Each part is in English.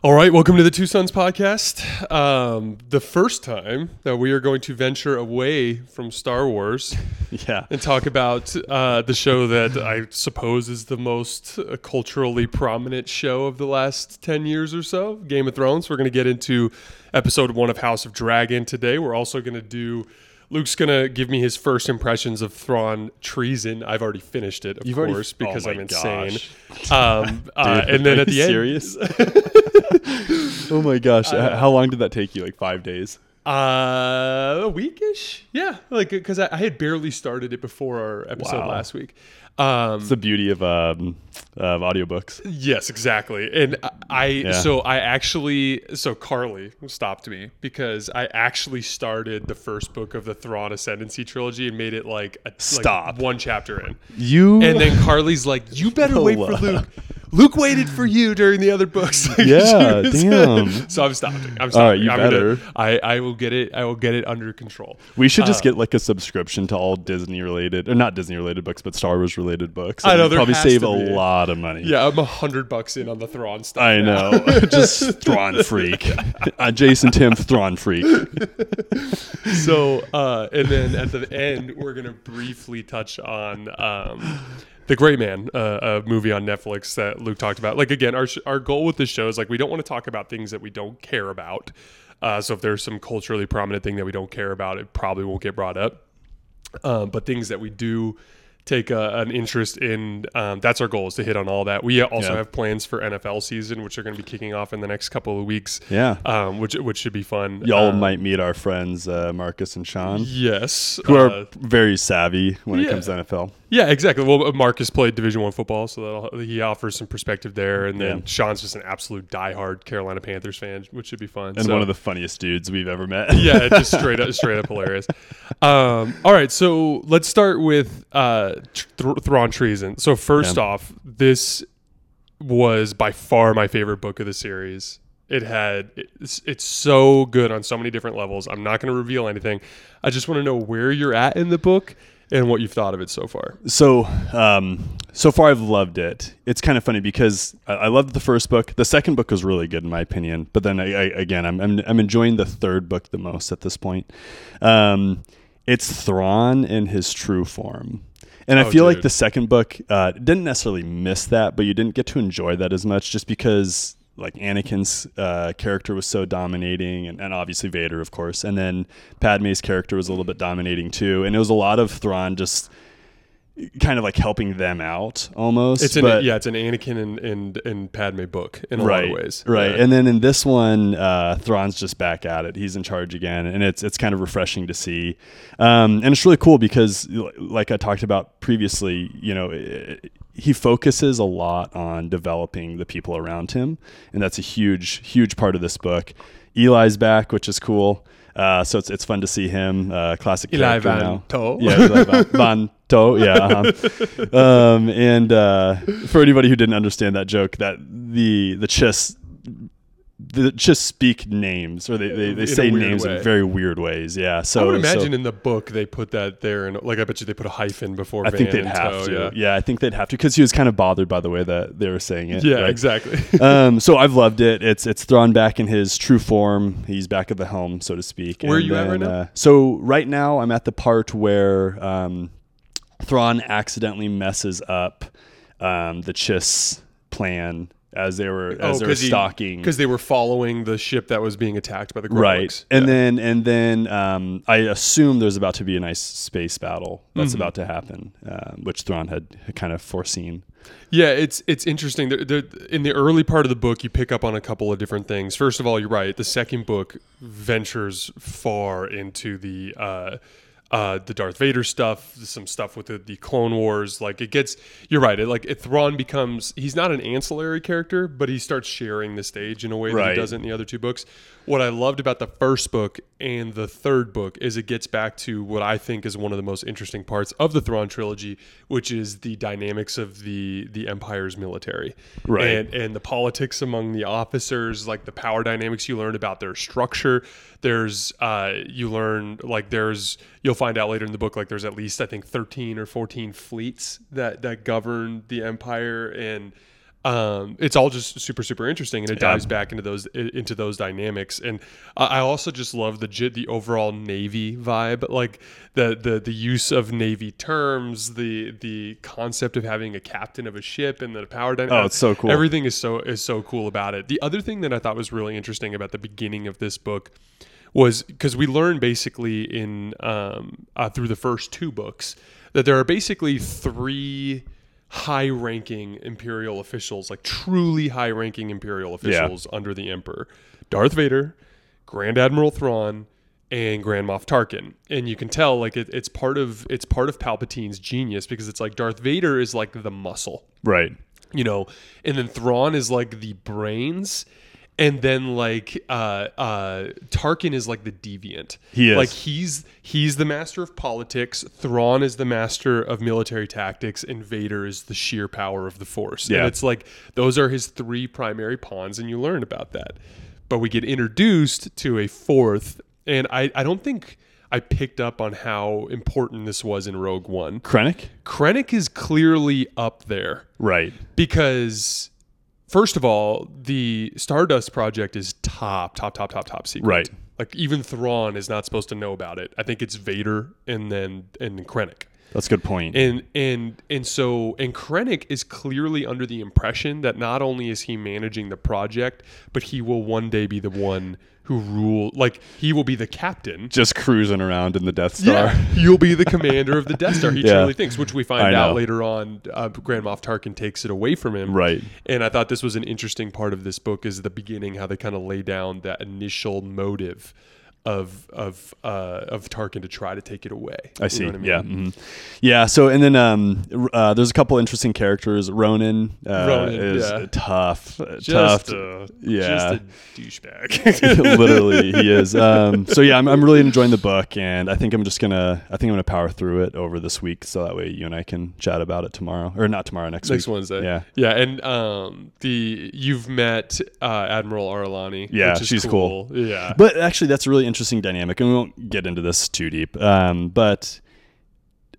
All right, welcome to the Two Suns podcast. Um, the first time that we are going to venture away from Star Wars Yeah. and talk about uh, the show that I suppose is the most uh, culturally prominent show of the last 10 years or so Game of Thrones. We're going to get into episode one of House of Dragon today. We're also going to do. Luke's gonna give me his first impressions of Thrawn treason. I've already finished it, of You've already- course, because oh I'm insane. Um, uh, Dude, and then at the you end, serious? oh my gosh. H- How long did that take you? Like five days? Uh, a weekish, yeah. Like because I, I had barely started it before our episode Wow. last week. Um, It's the beauty of um, of audiobooks. yes, exactly. And I, I Yeah. so I actually so Carly stopped me because I actually started the first book of the Thrawn Ascendancy trilogy and made it like a like Stop. one chapter in. You And then Carly's like, "You better wait for Luke." Luke waited for you during the other books. Like, Yeah, damn. so I'm stopping. I'm All stopping. right, you I'm gonna- better. I, I will get it. I will get it under control. we should Uh, just get like a subscription to all Disney related, or not Disney related books, but Star Wars related books. I know, probably save a lot of money. Yeah, I'm a hundred bucks in on the Thrawn stuff. I now. know. just Thrawn freak. Uh, Jason Tim Thrawn freak. so, uh, and then at the end, we're gonna briefly touch on um, the Gray Man, uh, a movie on Netflix that Luke talked about. Like again, our sh- our goal with this show is like we don't want to talk about things that we don't care about. Uh, so if there's some culturally prominent thing that we don't care about, it probably won't get brought up. Um, but things that we do take a, an interest in, um, that's our goal is to hit on all that. We also Yeah. have plans for NFL season, which are going to be kicking off in the next couple of weeks. Yeah. um, which which should be fun. Y'all Um, might meet our friends uh, Marcus and Sean, yes, who uh, are very savvy when yeah. it comes to NFL. Yeah, exactly. Well, Marcus played Division One football, so that'll, he offers some perspective there. And then Yeah. Sean's just an absolute diehard Carolina Panthers fan, which should be fun. And So- one of the funniest dudes we've ever met. yeah, just straight up, straight up hilarious. Um, all right, so let's start with uh, Th- Thrawn treason. So first Yeah. off, this was by far my favorite book of the series. It had it's, it's so good on so many different levels. I'm not going to reveal anything. I just want to know where you're at in the book and what you've thought of it so far. So, um, so far I've loved it. It's kind of funny because I, I loved the first book. The second book was really good in my opinion, but then I, I, again, I'm, I'm I'm enjoying the third book the most at this point. Um, it's Thrawn in his true form. And I Oh, feel like the second book uh, didn't necessarily miss that, but you didn't get to enjoy that as much just because like Anakin's uh, character was so dominating, and, and obviously Vader, of course, and then Padme's character was a little bit dominating too, and it was a lot of Thrawn just kind of like helping them out almost. It's an but- yeah, it's an Anakin and and, and Padme book in a right, lot of ways. right. Yeah. And then in this one, uh, Thrawn's just back at it. He's in charge again, and it's it's kind of refreshing to see. Um, and it's really cool because, like I talked about previously, you know. It, he focuses a lot on developing the people around him, and that's a huge, huge part of this book. Eli's back, which is cool. Uh, so it's it's fun to see him. Uh, classic Eli character Van now. To. Yeah, Eli Van, Van To. Yeah. Uh-huh. Um, and uh, for anybody who didn't understand that joke, that the the Chiss the Chiss speak names or they, they, they say names way. in very weird ways. Yeah. So I would so- imagine in the book they put that there, and like I bet you they put a hyphen before. I think they'd have To, to. Yeah, Yeah. I think they'd have to because he was kind of bothered by the way that they were saying it. yeah, right? exactly. um, so I've loved it. It's it's Thrawn back in his true form. He's back at the helm, so to speak. Where are And you at right now? Uh, so right now I'm at the part where um, Thrawn accidentally messes up um, the Chiss plan as they were as they were stalking. because they were following the ship that was being attacked by the Gurlocks. Right, and Yeah. then and then um, I assume there's about to be a nice space battle that's Mm-hmm. about to happen, uh, which Thrawn had, had kind of foreseen. Yeah, it's it's interesting. There, there, in the early part of the book, you pick up on a couple of different things. First of all, you're right. The second book ventures far into the uh, uh, the Darth Vader stuff, some stuff with the, the Clone Wars. Like it gets, you're right. It like it, Thrawn becomes he's not an ancillary character, but he starts sharing the stage in a way that he doesn't in the other two books. What I loved about the first book and the third book is it gets back to what I think is one of the most interesting parts of the Thrawn trilogy, which is the dynamics of the the Empire's military, Right. And and the politics among the officers, like the power dynamics. You learn about their structure. There's uh, you learn like there's you'll find out later in the book like there's at least I think 13 or 14 fleets that that govern the Empire and um, it's all just super super interesting and it dives back into those into those dynamics and I also just love the the overall navy vibe like the the the use of navy terms the the concept of having a captain of a ship and the power dynamic. Oh, it's so cool. everything is so is so cool about it. The other thing that I thought was really interesting about the beginning of this book was because we learned basically in um, uh, through the first two books that there are basically three high-ranking imperial officials, like truly high-ranking imperial officials under the emperor: Darth Vader, Grand Admiral Thrawn, and Grand Moff Tarkin. And you can tell like it, it's part of it's part of Palpatine's genius because it's like Darth Vader is like the muscle Right. you know, and then Thrawn is like the brains, and then like uh uh Tarkin is like the deviant. He is. like he's he's the master of politics. Thrawn is the master of military tactics, and Vader is the sheer power of the Force. Yeah. and it's like those are his three primary pawns, and you learn about that. But we get introduced to a fourth, and I I don't think. I picked up on how important this was in Rogue One. Krennic? Krennic is clearly up there Right. because first of all, the Stardust project is top, top, top, top, top secret. Right. Like even Thrawn is not supposed to know about it. I think it's Vader and then and Krennic. That's a good point. And and and so and Krennic is clearly under the impression that not only is he managing the project, but he will one day be the one who rule like he will be the captain. Just cruising around in the Death Star. Yeah, you'll be the commander of the Death Star. He Yeah. truly thinks, which we find I out know. later on. Uh, Grand Moff Tarkin takes it away from him, Right. And I thought this was an interesting part of this book is the beginning, how they kind of lay down that initial motive of of uh, of Tarkin to try to take it away. I see. You know what Yeah. mhm. Yeah. So, and then um, uh, there's a couple interesting characters. Ronan, uh, Ronan, is yeah. tough. uh, Just tough. a, yeah. just a douchebag. Literally, he is. Um, so yeah, I'm, I'm really enjoying the book, and I think I'm just gonna I think I'm gonna power through it over this week, so that way you and I can chat about it tomorrow, or not tomorrow, next, Next week. Wednesday, Yeah. yeah, and um, the you've met uh, Admiral Ar'alani, Yeah, which is she's cool. Yeah, But actually, that's really interesting dynamic, and we won't get into this too deep. Um, but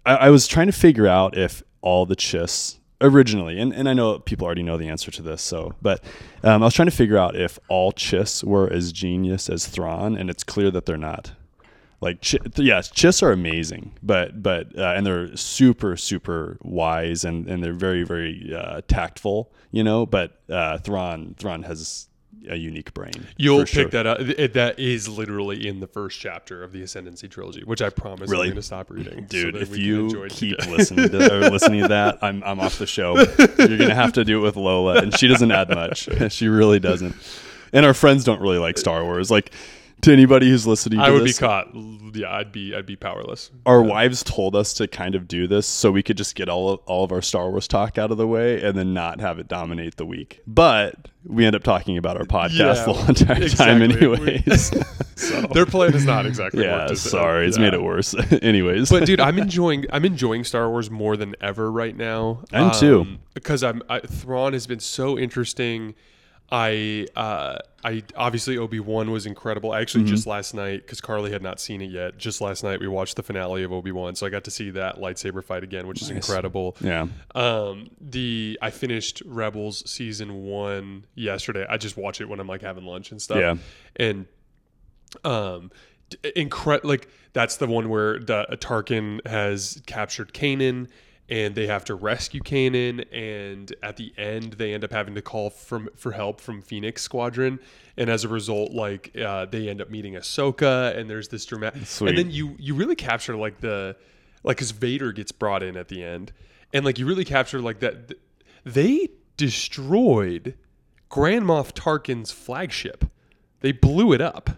I, I was trying to figure out if all the chiss originally, and, and I know people already know the answer to this, so but um, I was trying to figure out if all chiss were as genius as Thrawn, and it's clear that they're not. Like, chi- yeah, chiss are amazing, but but uh, and they're super super wise, and and they're very very uh, tactful, you know. But uh, Thrawn Thrawn has a unique brain. You'll pick sure. that up. It, that is literally in the first chapter of the Ascendancy trilogy, which I promise Really? I'm going to stop reading. Dude, that if you keep listening to listening to that, I'm I'm off the show. You're gonna have to do it with Lola, and she doesn't add much. she really doesn't. And our friends don't really like Star Wars. Like to anybody who's listening, to I would this, be caught. Yeah, I'd be I'd be powerless. Our wives told us to kind of do this so we could just get all of, all of our Star Wars talk out of the way and then not have it dominate the week. But we end up talking about our podcast Yeah, the whole entire time, anyways. so, Their plan is not exactly. yeah, is it? sorry, it's Yeah. made it worse. anyways, But dude, I'm enjoying I'm enjoying Star Wars more than ever right now. I am too. Um, because I'm I, Thrawn has been so interesting. I uh, I obviously Obi Wan was incredible. I actually Mm-hmm. just last night because Carly had not seen it yet. Just last night we watched the finale of Obi Wan, so I got to see that lightsaber fight again, which is incredible. yeah, Um, the I finished Rebels season one yesterday. I just watch it when I'm like having lunch and stuff. Yeah. And um, incredible. Like that's the one where the Tarkin has captured Kanan. And they have to rescue Kanan, and at the end, they end up having to call from for help from Phoenix Squadron, and as a result, like uh, they end up meeting Ahsoka, and there's this dramatic. Sweet. And then you you really capture like the like because Vader gets brought in at the end, and like you really capture like that. th- They destroyed Grand Moff Tarkin's flagship. They blew it up.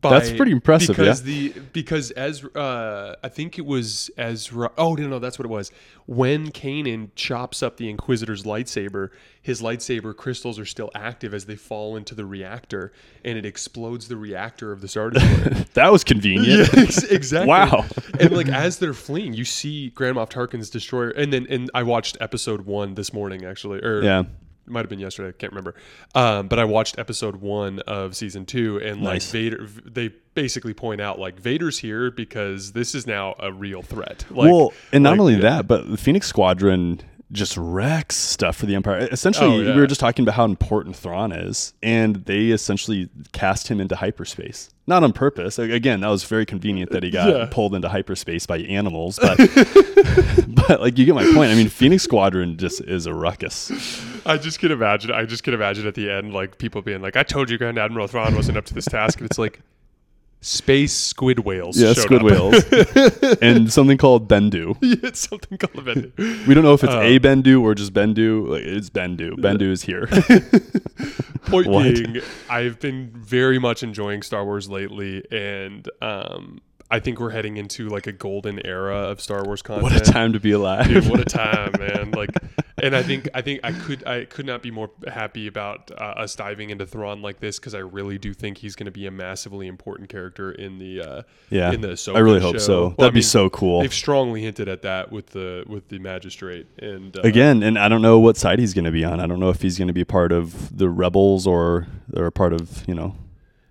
By- That's pretty impressive, Because the because as uh, I think it was Ezra. Oh no, no, that's what it was. When Kanan chops up the Inquisitor's lightsaber, his lightsaber crystals are still active as they fall into the reactor, and it explodes the reactor of the Star Destroyer. that was convenient. Ex- exactly. Wow. and like as they're fleeing, you see Grand Moff Tarkin's destroyer, and then and I watched episode one this morning actually, or Yeah. It might have been yesterday. I can't remember. Um, but I watched episode one of season two, and like Nice. Vader, they basically point out like Vader's here because this is now a real threat. Like, well, and not like, only that, but the Phoenix Squadron just wrecks stuff for the Empire. Essentially, Oh, yeah. we were just talking about how important Thrawn is, and they essentially cast him into hyperspace. Not on purpose. Again, that was very convenient that he got Yeah. pulled into hyperspace by animals, but but like you get my point. I mean, Phoenix Squadron just is a ruckus. I just can imagine. I just can imagine at the end, like people being like, "I told you, Grand Admiral Thrawn wasn't up to this task," and it's like space squid whales. Yeah, squid up. whales, and something called Bendu. Yeah, it's something called a Bendu. We don't know if it's Uh, a Bendu or just Bendu. Like, it's Bendu. Bendu is here. Point What? being, I've been very much enjoying Star Wars lately, and um, I think we're heading into like a golden era of Star Wars content. what a time to be alive. Dude, what a time, man! Like, and I think I think I could I could not be more happy about uh, us diving into Thrawn like this because I really do think he's going to be a massively important character in the uh, yeah, in the Ahsoka I really hope show. so. Well, That'd I be so cool. They've strongly hinted at that with the with the magistrate and uh, Again, and I don't know what side he's going to be on. I don't know if he's going to be part of the rebels or or a part of you know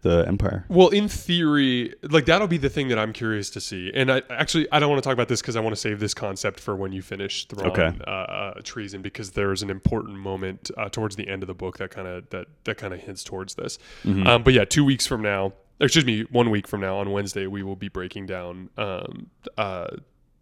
the Empire. Well, in theory, like that'll be the thing that I'm curious to see. And I actually I don't want to talk about this because I want to save this concept for when you finish Thrawn Okay. uh, uh, treason because there's an important moment uh, towards the end of the book that kind of that that kind of hints towards this. Mm-hmm. Um, but yeah, two weeks from now, excuse me, one week from now on Wednesday, we will be breaking down um, uh,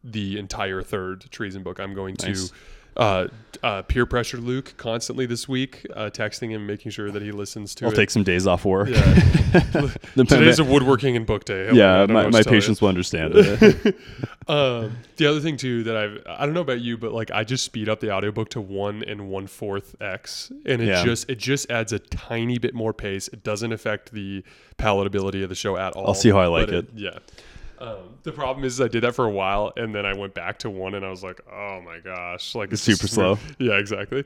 the entire third treason book. I'm going Nice. to. Uh, uh, peer pressure Luke constantly this week, uh, texting him, making sure that he listens to I'll it. take some days off work. Yeah. Today's a woodworking and book day. I yeah, my, my to tell you. patients will understand it. Um, the other thing too that I've I don't know about you, but like I just speed up the audiobook to one and one fourth x, and it Yeah. just it just adds a tiny bit more pace. It doesn't affect the palatability of the show at all. I'll see how I like but it. Yeah. Um, the problem is I did that for a while, and then I went back to one, and I was like, "Oh my gosh!" Like It's just super slow. Yeah, exactly.